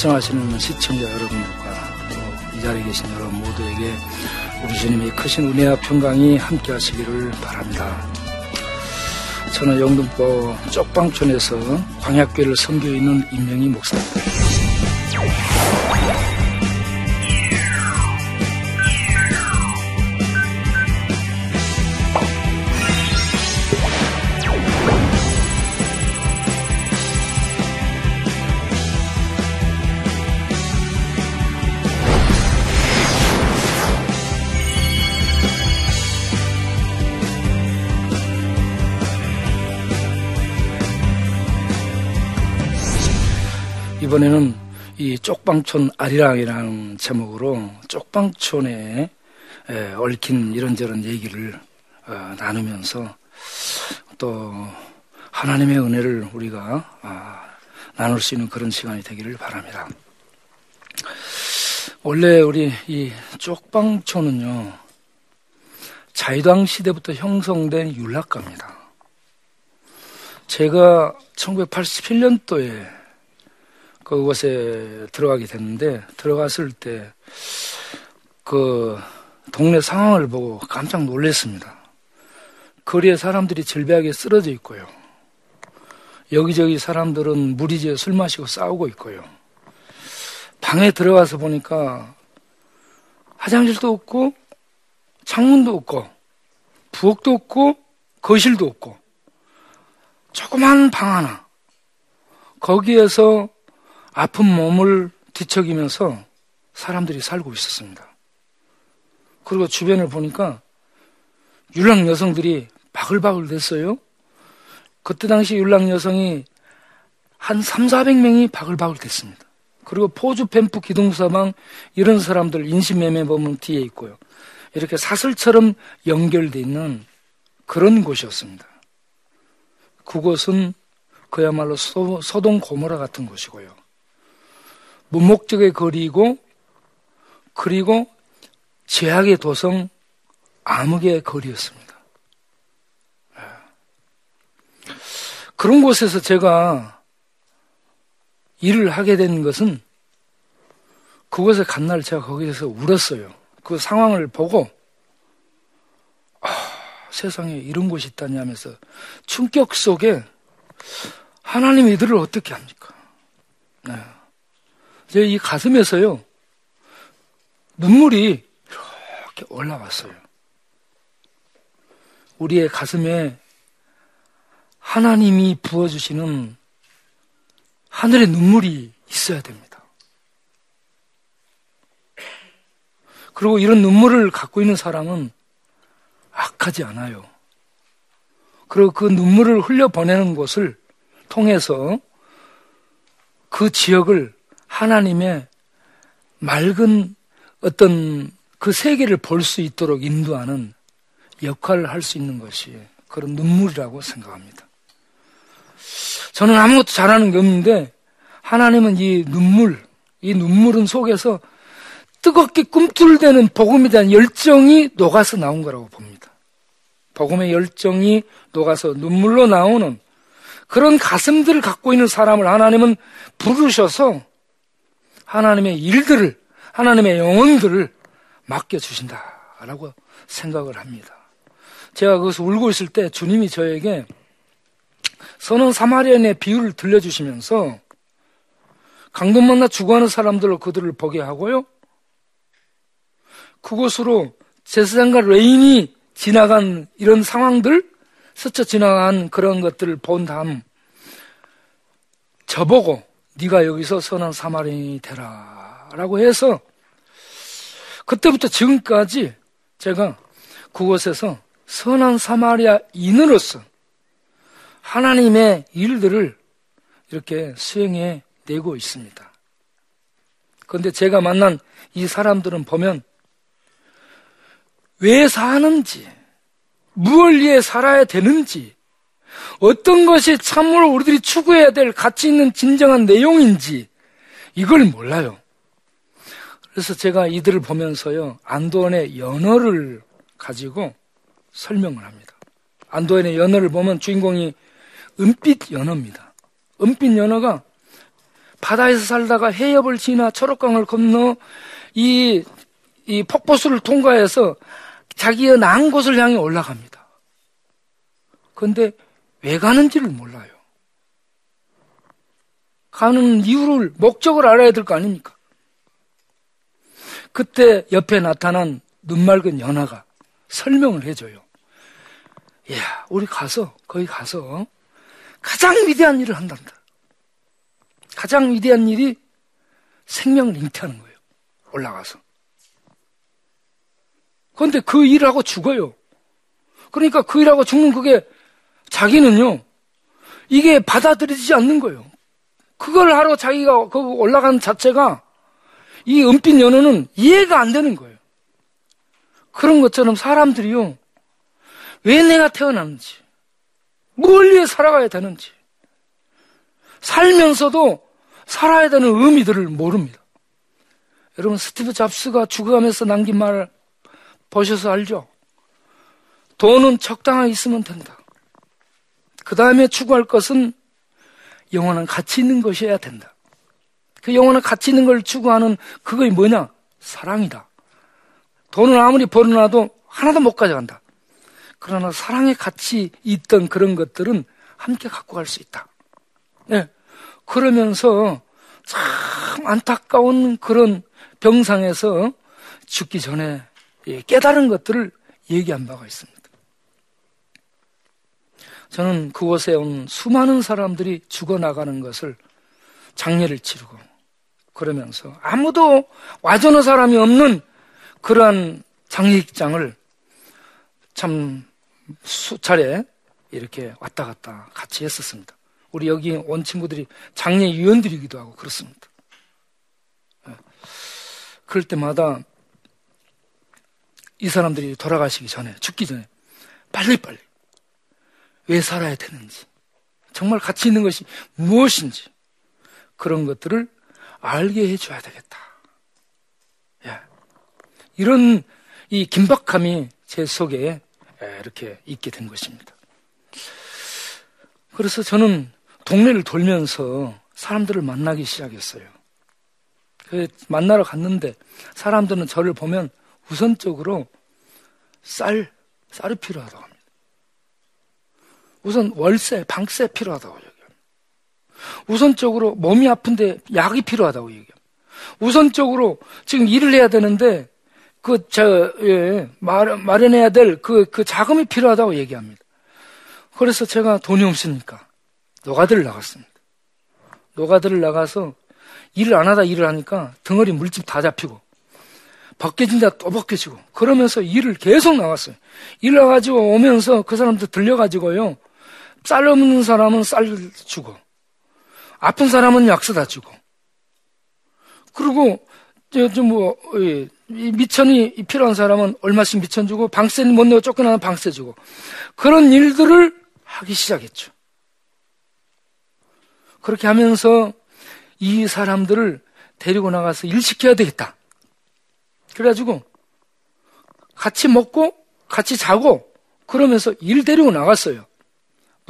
시청하시는 시청자 여러분들과 또 이 자리에 계신 여러분 모두에게 우리 주님의 크신 은혜와 평강이 함께 하시기를 바랍니다. 저는 영등포 쪽방촌에서 광약교회를 섬겨 있는 임명희 목사입니다. 이번에는 이 쪽방촌 아리랑이라는 제목으로 쪽방촌에 얽힌 이런저런 얘기를 어, 나누면서 또 하나님의 은혜를 우리가 아, 나눌 수 있는 그런 시간이 되기를 바랍니다. 원래 우리 이 쪽방촌은요, 자유당 시대부터 형성된 율락가입니다. 제가 1987년도에 그곳에 들어가게 됐는데 들어갔을 때 그 동네 상황을 보고 깜짝 놀랐습니다. 거리에 사람들이 절벽하게 쓰러져 있고요. 여기저기 사람들은 무리지어 술 마시고 싸우고 있고요. 방에 들어가서 보니까 화장실도 없고 창문도 없고 부엌도 없고 거실도 없고 조그만 방 하나 거기에서 아픈 몸을 뒤척이면서 사람들이 살고 있었습니다. 그리고 주변을 보니까 율랑 여성들이 바글바글 됐어요. 그때 당시 율랑 여성이 한 3, 400명이 바글바글 됐습니다. 그리고 포주 펜프 기둥사방 이런 사람들 인신매매범은 뒤에 있고요. 이렇게 사슬처럼 연결되어 있는 그런 곳이었습니다. 그곳은 그야말로 소, 소동 고모라 같은 곳이고요. 무목적의 거리고 그리고 제약의 도성 암흑의 거리였습니다. 예. 그런 곳에서 제가 일을 하게 된 것은 그곳에 간 날 제가 거기에서 울었어요. 그 상황을 보고 아, 세상에 이런 곳이 있다니 하면서 충격 속에 하나님이 이들을 어떻게 합니까? 네. 제 이 가슴에서요, 눈물이 이렇게 올라왔어요. 우리의 가슴에 하나님이 부어주시는 하늘의 눈물이 있어야 됩니다. 그리고 이런 눈물을 갖고 있는 사람은 악하지 않아요. 그리고 그 눈물을 흘려보내는 곳을 통해서 그 지역을 하나님의 맑은 어떤 그 세계를 볼 수 있도록 인도하는 역할을 할 수 있는 것이 그런 눈물이라고 생각합니다. 저는 아무것도 잘하는 게 없는데 하나님은 이 눈물, 이 눈물은 속에서 뜨겁게 꿈틀대는 복음에 대한 열정이 녹아서 나온 거라고 봅니다. 복음의 열정이 녹아서 눈물로 나오는 그런 가슴들을 갖고 있는 사람을 하나님은 부르셔서 하나님의 일들을, 하나님의 영혼들을 맡겨주신다라고 생각을 합니다. 제가 거기서 울고 있을 때 주님이 저에게 선은 사마리아인의 비유를 들려주시면서 강돈 만나 죽어가는 사람들로 그들을 보게 하고요. 그곳으로 제사장과 레인이 지나간 이런 상황들, 스쳐 지나간 그런 것들을 본 다음 저보고 네가 여기서 선한 사마리인이 되라라고 해서 그때부터 지금까지 제가 그곳에서 선한 사마리아인으로서 하나님의 일들을 이렇게 수행해 내고 있습니다. 그런데 제가 만난 이 사람들은 보면 왜 사는지, 무엇을 위해 살아야 되는지, 어떤 것이 참으로 우리들이 추구해야 될 가치 있는 진정한 내용인지 이걸 몰라요. 그래서 제가 이들을 보면서요, 안도원의 연어를 가지고 설명을 합니다. 안도원의 연어를 보면 주인공이 은빛 연어입니다. 은빛 연어가 바다에서 살다가 해협을 지나 초록강을 건너 이, 이 폭포수를 통과해서 자기의 난 곳을 향해 올라갑니다. 그런데 왜 가는지를 몰라요. 가는 이유를, 목적을 알아야 될 거 아닙니까? 그때 옆에 나타난 눈맑은 연하가 설명을 해줘요. 야, 우리 가서, 거기 가서 가장 위대한 일을 한단다. 가장 위대한 일이 생명을 잉태하는 거예요. 올라가서. 그런데 그 일하고 죽어요. 그러니까 그 일하고 죽는 그게 자기는요, 이게 받아들이지 않는 거예요. 그걸 하러 자기가 그 올라간 자체가 이 은빛 연어는 이해가 안 되는 거예요. 그런 것처럼 사람들이요, 왜 내가 태어났는지, 뭘 위해 살아가야 되는지, 살면서도 살아야 되는 의미들을 모릅니다. 여러분, 스티브 잡스가 죽어가면서 남긴 말 보셔서 알죠? 돈은 적당하게 있으면 된다. 그 다음에 추구할 것은 영원한 가치 있는 것이어야 된다. 그 영원한 가치 있는 걸 추구하는 그것이 뭐냐? 사랑이다. 돈을 아무리 벌어놔도 하나도 못 가져간다. 그러나 사랑의 가치 있던 그런 것들은 함께 갖고 갈 수 있다. 네. 그러면서 참 안타까운 그런 병상에서 죽기 전에 깨달은 것들을 얘기한 바가 있습니다. 저는 그곳에 온 수많은 사람들이 죽어나가는 것을 장례를 치르고 그러면서 아무도 와주는 사람이 없는 그러한 장례식장을 참 수차례 이렇게 왔다 갔다 같이 했었습니다. 우리 여기 온 친구들이 장례위원들이기도 하고 그렇습니다. 예. 그럴 때마다 이 사람들이 돌아가시기 전에, 죽기 전에, 빨리빨리 왜 살아야 되는지, 정말 가치 있는 것이 무엇인지, 그런 것들을 알게 해줘야 되겠다. 예. 이런 이 긴박함이 제 속에 이렇게 있게 된 것입니다. 그래서 저는 동네를 돌면서 사람들을 만나기 시작했어요. 그 만나러 갔는데 사람들은 저를 보면 우선적으로 쌀, 쌀이 필요하다고. 우선 월세, 방세 필요하다고 얘기합니다. 우선적으로 몸이 아픈데 약이 필요하다고 얘기합니다. 우선적으로 지금 일을 해야 되는데 그, 저, 예, 마련해야 될 그, 그 자금이 필요하다고 얘기합니다. 그래서 제가 돈이 없으니까 노가다를 나갔습니다. 노가다를 나가서 일을 안 하다 일을 하니까 덩어리 물집 다 잡히고 벗겨진다 또 벗겨지고 그러면서 일을 계속 나갔어요. 일 나가지고 오면서 그 사람들 들려가지고요. 쌀 없는 사람은 쌀 주고 아픈 사람은 약 사다 주고 그리고 저뭐 미천이 필요한 사람은 얼마씩 미천 주고 방세는 못 내고 쫓겨나는 방세 주고 그런 일들을 하기 시작했죠. 그렇게 하면서 이 사람들을 데리고 나가서 일 시켜야 되겠다. 그래가지고 같이 먹고 같이 자고 그러면서 일 데리고 나갔어요.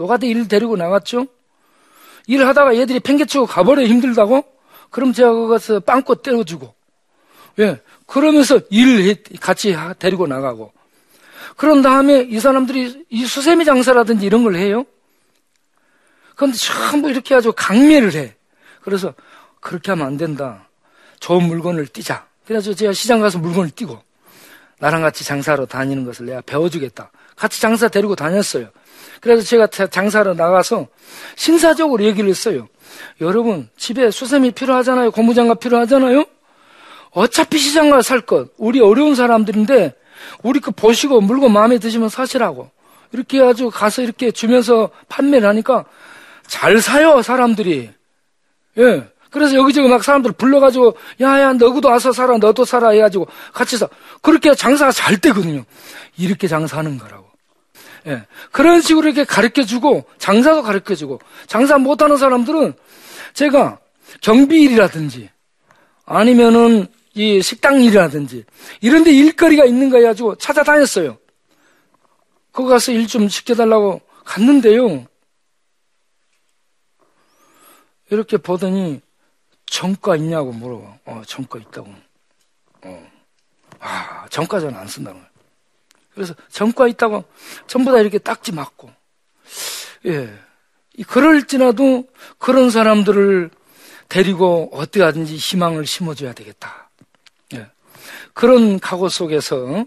노가다 일 데리고 나갔죠. 일하다가 얘들이 팽개치고 가버려 힘들다고? 그럼 제가 거기서 빵꽃 때려주고 예. 그러면서 일 같이 데리고 나가고 그런 다음에 이 사람들이 이 수세미 장사라든지 이런 걸 해요. 그런데 전부 이렇게 아주 강매를 해. 그래서 그렇게 하면 안 된다. 좋은 물건을 띄자. 그래서 제가 시장 가서 물건을 띄고 나랑 같이 장사로 다니는 것을 내가 배워주겠다. 같이 장사 데리고 다녔어요. 그래서 제가 장사로 나가서 신사적으로 얘기를 했어요. 여러분, 집에 수세미 필요하잖아요. 고무장갑 필요하잖아요. 어차피 시장 가서 살 것. 우리 어려운 사람들인데 우리 그 보시고 물건 마음에 드시면 사시라고. 이렇게 아주 가서 이렇게 주면서 판매를 하니까 잘 사요, 사람들이. 예. 그래서 여기저기 막 사람들 불러가지고, 야, 야, 너도 와서 살아, 너도 살아 해가지고 같이 사. 그렇게 장사가 잘 되거든요. 이렇게 장사하는 거라고. 예. 그런 식으로 이렇게 가르쳐 주고, 장사도 가르쳐 주고, 장사 못하는 사람들은 제가 경비일이라든지, 아니면은 이 식당 일이라든지 이런 데 일거리가 있는 거 해가지고 찾아다녔어요. 거기 가서 일 좀 시켜달라고 갔는데요. 이렇게 보더니 정가 있냐고 물어봐. 어, 정가 있다고. 어. 아, 정가 전 안 쓴다는 거예요. 그래서 정가 있다고 전부 다 이렇게 딱지 맞고. 예. 그럴지라도 그런 사람들을 데리고 어떻게 하든지 희망을 심어줘야 되겠다. 예. 그런 각오 속에서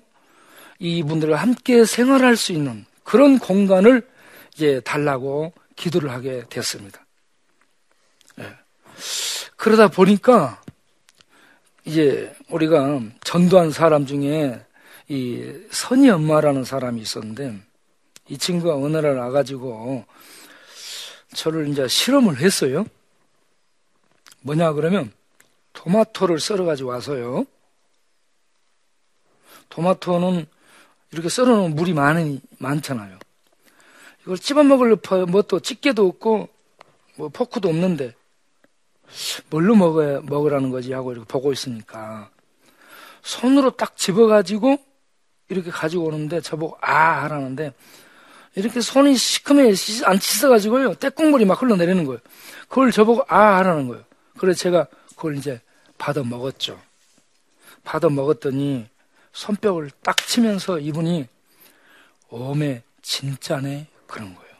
이분들과 함께 생활할 수 있는 그런 공간을 이제 달라고 기도를 하게 됐습니다. 예. 그러다 보니까 이제 우리가 전도한 사람 중에 이 선희 엄마라는 사람이 있었는데 이 친구가 어느 날 와가지고 저를 이제 실험을 했어요. 뭐냐 그러면 토마토를 썰어가지고 와서요. 토마토는 이렇게 썰어놓으면 물이 많이, 많잖아요. 이걸 찝어먹을 뭐또 집게도 없고 뭐 포크도 없는데 뭘로 먹어야, 먹으라는 거지 하고 이렇게 보고 있으니까 손으로 딱 집어가지고 이렇게 가지고 오는데 저보고 아 하라는데 이렇게 손이 시커매 안 씻어가지고요 때국물이 막 흘러내리는 거예요. 그걸 저보고 아 하라는 거예요. 그래서 제가 그걸 이제 받아 먹었죠. 받아 먹었더니 손뼉을 딱 치면서 이분이 오메 진짜네 그런 거예요.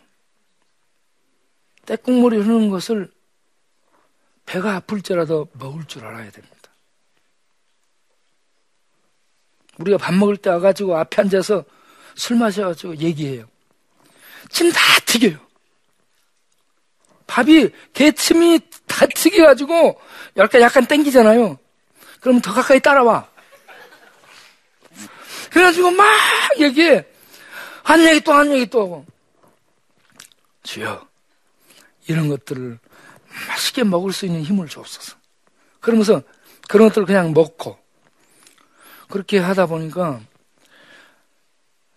때국물이 흐르는 것을 배가 아플지라도 먹을 줄 알아야 됩니다. 우리가 밥 먹을 때 와가지고 앞에 앉아서 술 마셔가지고 얘기해요. 침 다 튀겨요. 밥이 개침이 다 튀겨가지고 약간 약간 땡기잖아요. 그러면 더 가까이 따라와. 그래가지고 막 얘기해. 한 얘기 또 한 얘기 또 하고. 주여, 이런 것들을 맛있게 먹을 수 있는 힘을 주옵소서. 그러면서 그런 것들을 그냥 먹고 그렇게 하다 보니까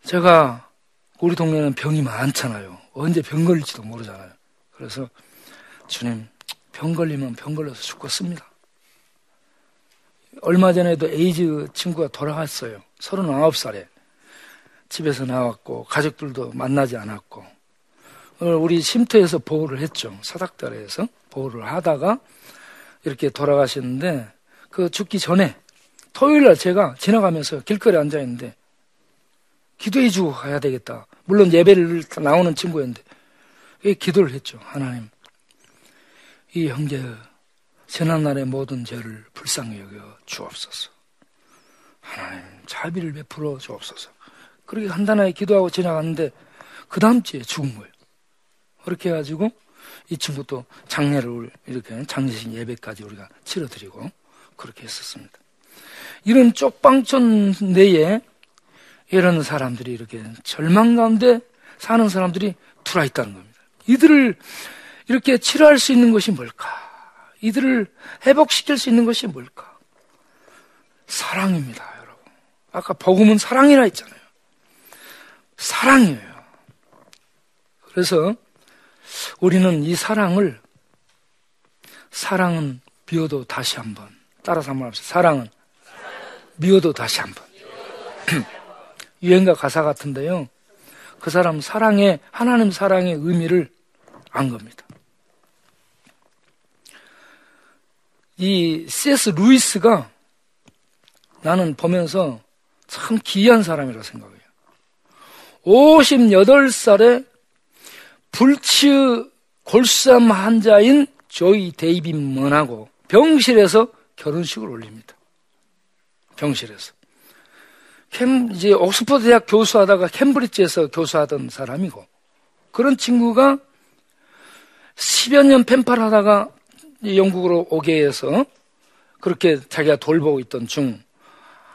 제가 우리 동네는 병이 많잖아요. 언제 병 걸릴지도 모르잖아요. 그래서 주님 병 걸리면 병 걸려서 죽겠습니다. 얼마 전에도 에이즈 친구가 돌아갔어요. 39살에. 집에서 나왔고, 가족들도 만나지 않았고, 우리 쉼터에서 보호를 했죠. 사닥다리에서 보호를 하다가 이렇게 돌아가셨는데, 그 죽기 전에 토요일 날 제가 지나가면서 길거리에 앉아 있는데, 기도해 주고 가야 되겠다. 물론 예배를 나오는 친구였는데, 기도를 했죠. 하나님, 이 형제 지난날의 모든 죄를 불쌍히 여겨 주옵소서. 하나님 자비를 베풀어 주옵소서. 그렇게 간단하게 기도하고 지나갔는데 그 다음 주에 죽은 거예요. 그렇게 해가지고 이 친구도 장례를 이렇게 장례식 예배까지 우리가 치러드리고 그렇게 했었습니다. 이런 쪽방촌 내에 이런 사람들이 이렇게 절망 가운데 사는 사람들이 들어와 있다는 겁니다. 이들을 이렇게 치료할 수 있는 것이 뭘까? 이들을 회복시킬 수 있는 것이 뭘까? 사랑입니다, 여러분. 아까 복음은 사랑이라 했잖아요. 사랑이에요. 그래서 우리는 이 사랑을 사랑은 비워도 다시 한번 따라서 한번 합시다. 사랑은 미워도 다시 한 번. 유행가 가사 같은데요. 그 사람 사랑의 하나님 사랑의 의미를 안 겁니다. 이 C.S. 루이스가 나는 보면서 참 기이한 사람이라고 생각해요. 58살에 불치 골수암 환자인 조이 데이빗먼하고 병실에서 결혼식을 올립니다. 병실에서. 캠, 이제 옥스퍼드 대학 교수하다가 캠브리지에서 교수하던 사람이고, 그런 친구가 10여 년 펜팔 하다가 영국으로 오게 해서 그렇게 자기가 돌보고 있던 중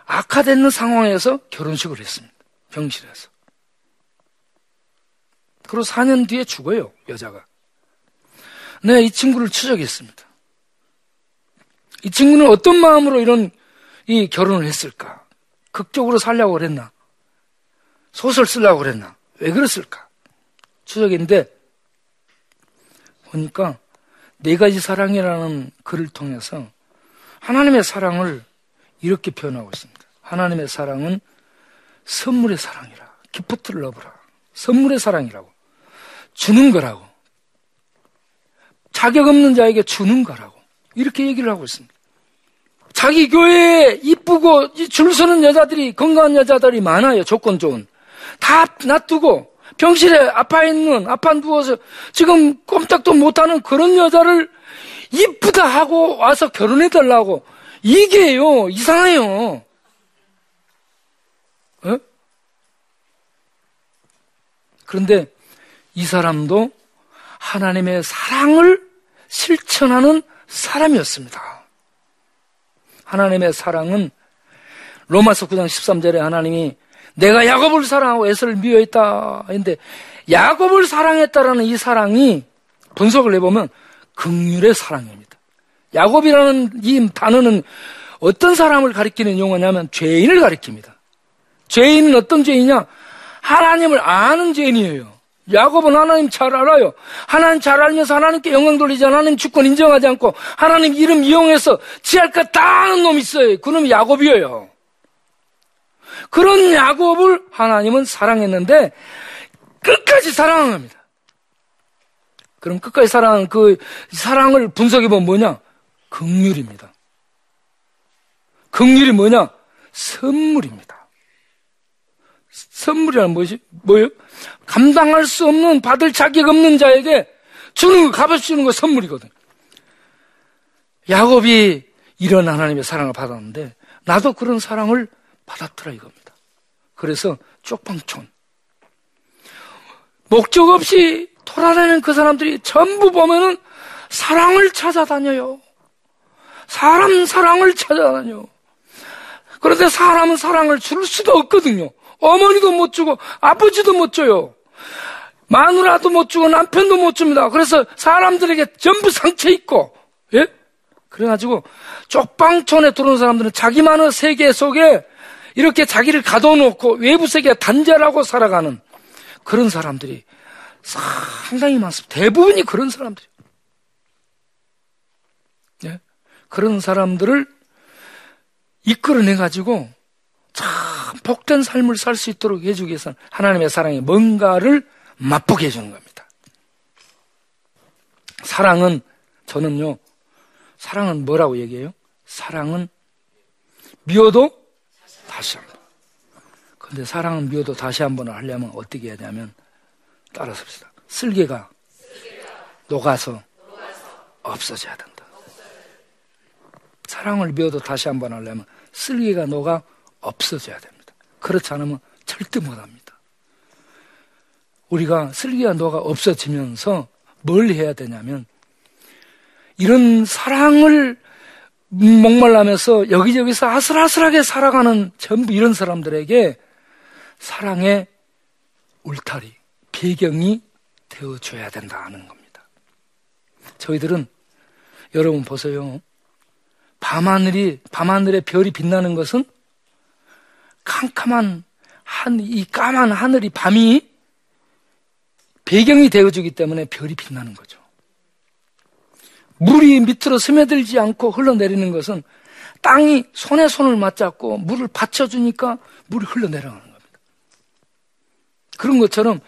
악화되는 상황에서 결혼식을 했습니다. 병실에서. 그리고 4년 뒤에 죽어요, 여자가. 내가 이 친구를 추적했습니다. 이 친구는 어떤 마음으로 이런 이 결혼을 했을까? 극적으로 살려고 그랬나? 소설 쓰려고 그랬나? 왜 그랬을까? 추적인데 보니까 네 가지 사랑이라는 글을 통해서 하나님의 사랑을 이렇게 표현하고 있습니다. 하나님의 사랑은 선물의 사랑이라. gift love라. 선물의 사랑이라고. 주는 거라고. 자격 없는 자에게 주는 거라고. 이렇게 얘기를 하고 있습니다. 자기 교회에 이쁘고 줄 서는 여자들이 건강한 여자들이 많아요. 조건 좋은. 다 놔두고 병실에 아파 있는 아파 누워서 지금 꼼짝도 못하는 그런 여자를 이쁘다 하고 와서 결혼해 달라고 이게요 이상해요. 어? 그런데 이 사람도 하나님의 사랑을 실천하는 사람이었습니다. 하나님의 사랑은 로마서 9장 13절에 하나님이 내가 야곱을 사랑하고 에서를 미워했다. 했는데 야곱을 사랑했다라는 이 사랑이 분석을 해보면 극률의 사랑입니다. 야곱이라는 이 단어는 어떤 사람을 가리키는 용어냐면 죄인을 가리킵니다. 죄인은 어떤 죄이냐? 하나님을 아는 죄인이에요. 야곱은 하나님 잘 알아요. 하나님 잘 알면서 하나님께 영광 돌리지 않아 하나님 주권 인정하지 않고 하나님 이름 이용해서 지할 것 다 하는 놈이 있어요. 그놈이 야곱이에요. 그런 야곱을 하나님은 사랑했는데 끝까지 사랑한 겁니다. 그럼 끝까지 사랑한 그 사랑을 분석해 보면 뭐냐? 극률입니다. 극률이 뭐냐? 선물입니다. 선물이라는 무엇이, 뭐예요? 감당할 수 없는, 받을 자격 없는 자에게 주는 거, 값을 주는 거 선물이거든. 야곱이 이런 하나님의 사랑을 받았는데, 나도 그런 사랑을 받았더라 이겁니다. 그래서 쪽방촌. 목적 없이 돌아다니는 그 사람들이 전부 보면은 사랑을 찾아다녀요. 사람 사랑을 찾아다녀. 그런데 사람은 사랑을 줄 수도 없거든요. 어머니도 못 주고 아버지도 못 줘요. 마누라도 못 주고 남편도 못 줍니다. 그래서 사람들에게 전부 상처 있고, 예? 그래가지고 쪽방촌에 들어온 사람들은 자기만의 세계 속에 이렇게 자기를 가둬놓고 외부 세계 단절하고 살아가는 그런 사람들이 상당히 많습니다. 대부분이 그런 사람들이에요. 예? 그런 사람들을 이끌어내가지고 참 복된 삶을 살 수 있도록 해주기 위해서는 하나님의 사랑이 뭔가를 맛보게 해주는 겁니다. 사랑은, 저는요, 사랑은 뭐라고 얘기해요? 사랑은 미워도 다시 한 번. 근데 사랑은 미워도 다시 한 번을 하려면 어떻게 해야 되냐면, 따라서 봅시다. 쓸개가 녹아서 없어져야 된다. 사랑을 미워도 다시 한 번 하려면 쓸개가 녹아 없어져야 됩니다. 그렇지 않으면 절대 못 합니다. 우리가 쓸개가 녹아 없어지면서 뭘 해야 되냐면 이런 사랑을 목말라면서 여기저기서 아슬아슬하게 살아가는 전부 이런 사람들에게 사랑의 울타리, 배경이 되어줘야 된다는 겁니다. 저희들은 여러분 보세요. 밤하늘이, 밤하늘에 별이 빛나는 것은 캄캄한 한, 이 까만 하늘이 밤이 배경이 되어주기 때문에 별이 빛나는 거죠. 물이 밑으로 스며들지 않고 흘러내리는 것은 땅이 손에 손을 맞잡고 물을 받쳐주니까 물이 흘러내려가는 겁니다. 그런 것처럼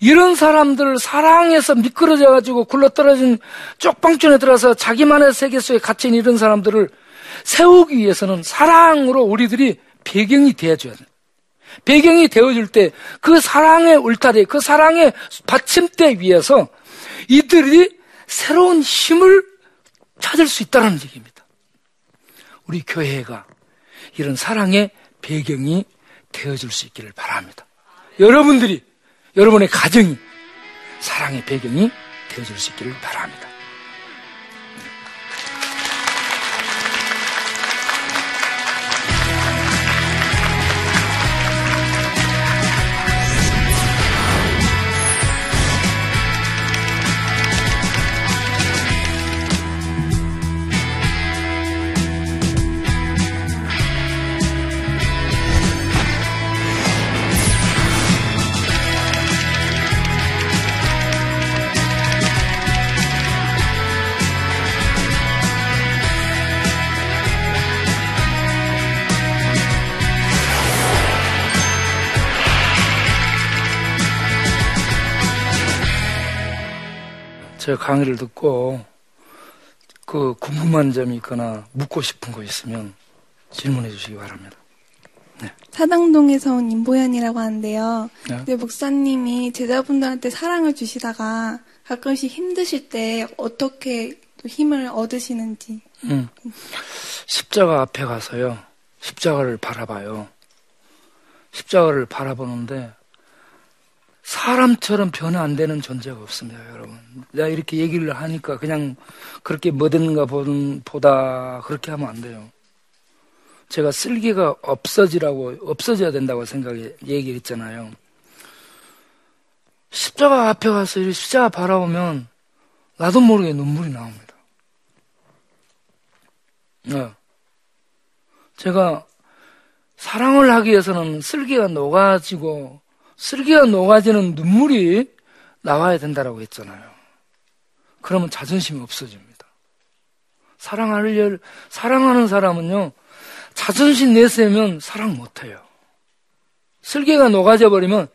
이런 사람들을 사랑해서 미끄러져가지고 굴러떨어진 쪽방촌에 들어서 자기만의 세계 속에 갇힌 이런 사람들을 세우기 위해서는 사랑으로 우리들이 배경이 되어줘야 돼. 배경이 되어줄 때 그 사랑의 울타리, 그 사랑의 받침대 위에서 이들이 새로운 힘을 찾을 수 있다는 얘기입니다. 우리 교회가 이런 사랑의 배경이 되어줄 수 있기를 바랍니다. 여러분들이, 여러분의 가정이 사랑의 배경이 되어줄 수 있기를 바랍니다. 제 강의를 듣고 그 궁금한 점이 있거나 묻고 싶은 거 있으면 질문해 주시기 바랍니다. 네. 사당동에서 온 임보현이라고 하는데요. 네. 목사님이 제자분들한테 사랑을 주시다가 가끔씩 힘드실 때 어떻게 힘을 얻으시는지. 음. 십자가 앞에 가서요. 십자가를 바라봐요. 십자가를 바라보는데 사람처럼 변화 안 되는 존재가 없습니다, 여러분. 내가 이렇게 얘기를 하니까 그냥 그렇게 뭐든가 보다 그렇게 하면 안 돼요. 제가 쓸개가 없어지라고, 없어져야 된다고 생각해, 얘기를 했잖아요. 십자가 앞에 가서 이 십자가 바라보면 나도 모르게 눈물이 나옵니다. 네. 제가 사랑을 하기 위해서는 쓸개가 녹아지고 쓸개가 녹아지는 눈물이 나와야 된다라고 했잖아요. 그러면 자존심이 없어집니다. 사랑하려, 사랑하는 사람은요, 자존심 내세우면 사랑 못해요. 쓸개가 녹아져 버리면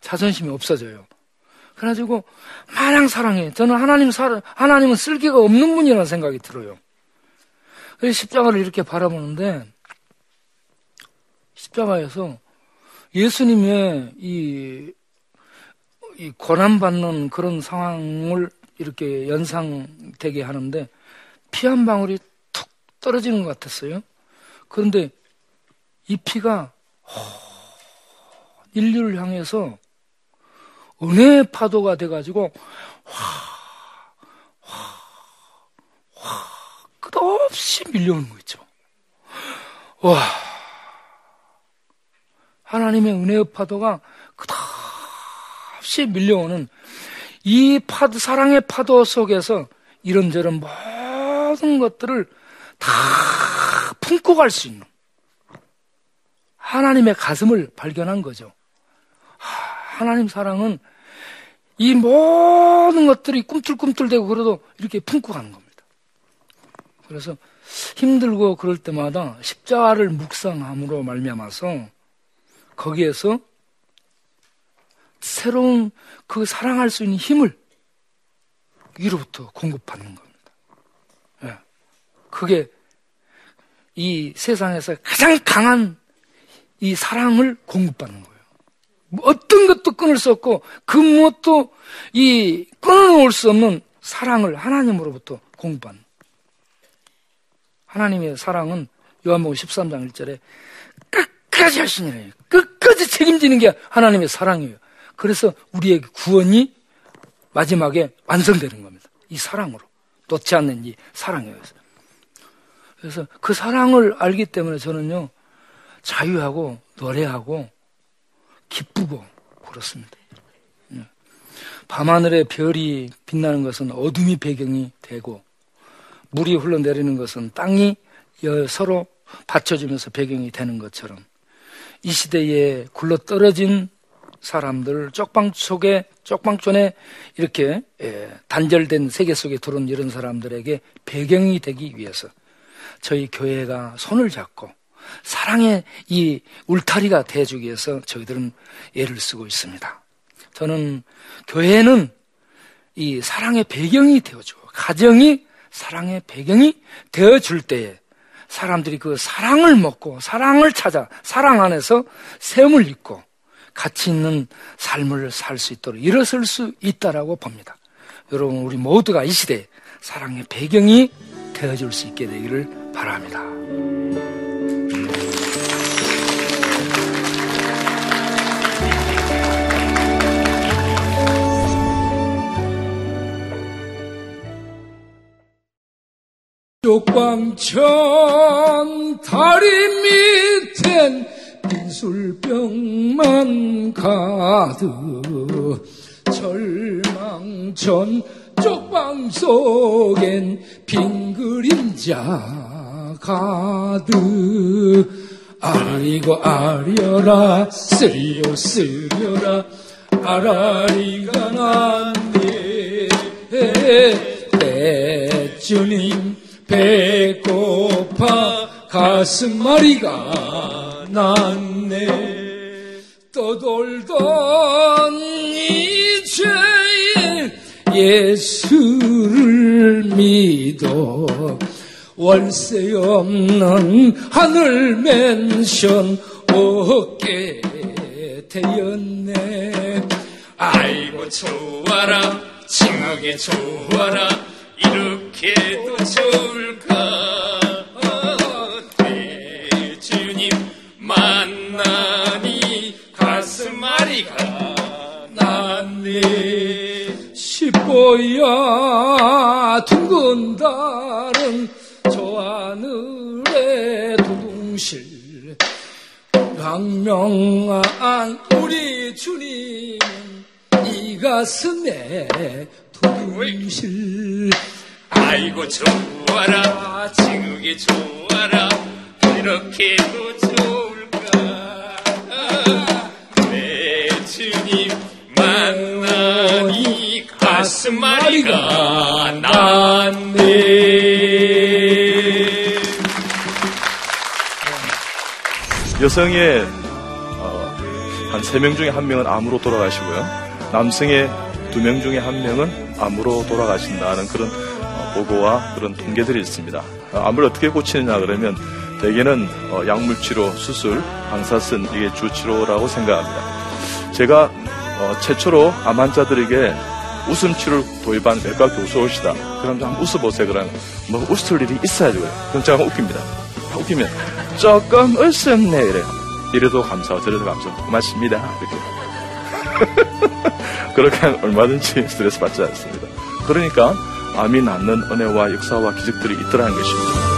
자존심이 없어져요. 그래가지고, 마냥 사랑해. 저는 하나님 사 하나님은 쓸개가 없는 분이라는 생각이 들어요. 그래서 십자가를 이렇게 바라보는데, 십자가에서 예수님의 이, 이 고난받는 그런 상황을 이렇게 연상되게 하는데 피 한 방울이 툭 떨어지는 것 같았어요. 그런데 이 피가 인류를 향해서 은혜의 파도가 돼가지고 화, 끝없이 밀려오는 거 있죠. 와. 하나님의 은혜의 파도가 끝없이 밀려오는 이 파도, 사랑의 파도 속에서 이런저런 모든 것들을 다 품고 갈 수 있는 하나님의 가슴을 발견한 거죠. 하나님 사랑은 이 모든 것들이 꿈틀꿈틀대고 그래도 이렇게 품고 가는 겁니다. 그래서 힘들고 그럴 때마다 십자가를 묵상함으로 말미암아서 거기에서 새로운 그 사랑할 수 있는 힘을 위로부터 공급받는 겁니다. 예. 그게 이 세상에서 가장 강한 이 사랑을 공급받는 거예요. 어떤 것도 끊을 수 없고 그 무엇도 이 끊어놓을 수 없는 사랑을 하나님으로부터 공급받는. 하나님의 사랑은 요한복음 13장 1절에 끝까지 하시니라. 끝까지 책임지는 게 하나님의 사랑이에요. 그래서 우리의 구원이 마지막에 완성되는 겁니다. 이 사랑으로. 놓지 않는 이 사랑이에요. 그래서 그 사랑을 알기 때문에 저는요, 자유하고 노래하고 기쁘고 그렇습니다. 예. 밤하늘에 별이 빛나는 것은 어둠이 배경이 되고 물이 흘러내리는 것은 땅이 서로 받쳐주면서 배경이 되는 것처럼 이 시대에 굴러 떨어진 사람들 쪽방 속에 쪽방촌에 이렇게 예, 단절된 세계 속에 들어온 이런 사람들에게 배경이 되기 위해서 저희 교회가 손을 잡고 사랑의 이 울타리가 돼주기 위해서 저희들은 애를 쓰고 있습니다. 저는 교회는 이 사랑의 배경이 되어주고 가정이 사랑의 배경이 되어줄 때에 사람들이 그 사랑을 먹고 사랑을 찾아 사랑 안에서 샘을 입고 가치 있는 삶을 살 수 있도록 일어설 수 있다라고 봅니다. 여러분 우리 모두가 이 시대에 사랑의 배경이 되어줄 수 있게 되기를 바랍니다. 쪽방천 다리 밑엔 빈술병만 가득. 절망천 쪽방 속엔 빈 그림자 가득. 아이고 아려라 쓰려 쓰려라. 아라리가 났네 대주님 배고파 가슴마리가 났네. 떠돌던 이 죄의 예수를 믿어 월세 없는 하늘 맨션 얻게 되었네. 아이고 좋아라. 칭하게 좋아라 이렇게도 좋을까 대주님 만나니 가슴앓이가 났네. 시보야 둥근 달은 저 하늘에 도둥실. 강명한 우리 주님은 이 가슴에 도둥실 아이고 좋아라. 지극히 좋아라. 이렇게도 좋을까? 내 주님 만나니 가슴앓이가 났네. 여성의 어, 한세명 중에 한 명은 암으로 돌아가시고요. 남성의 두명 중에 한 명은 암으로 돌아가신다는 그런 어, 보고와 그런 통계들이 있습니다. 어, 암을 어떻게 고치느냐 그러면 대개는 어, 약물치료, 수술, 방사선 이게 주치료라고 생각합니다. 제가 어, 최초로 암 환자들에게 웃음 치료를 도입한 외과 교수 오시다. 그럼 좀 한번 웃어보세요. 그러면 뭐 웃을 일이 있어야죠. 그럼 제가 웃깁니다. 웃기면 조금 웃었네 이래요. 이래도 감사하고 저래도 감사하고 고맙습니다. 이렇게. 그렇게 얼마든지 스트레스 받지 않습니다. 그러니까 암이 낫는 은혜와 역사와 기적들이 있더라는 것입니다.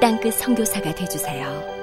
땅끝 성교사가 되주세요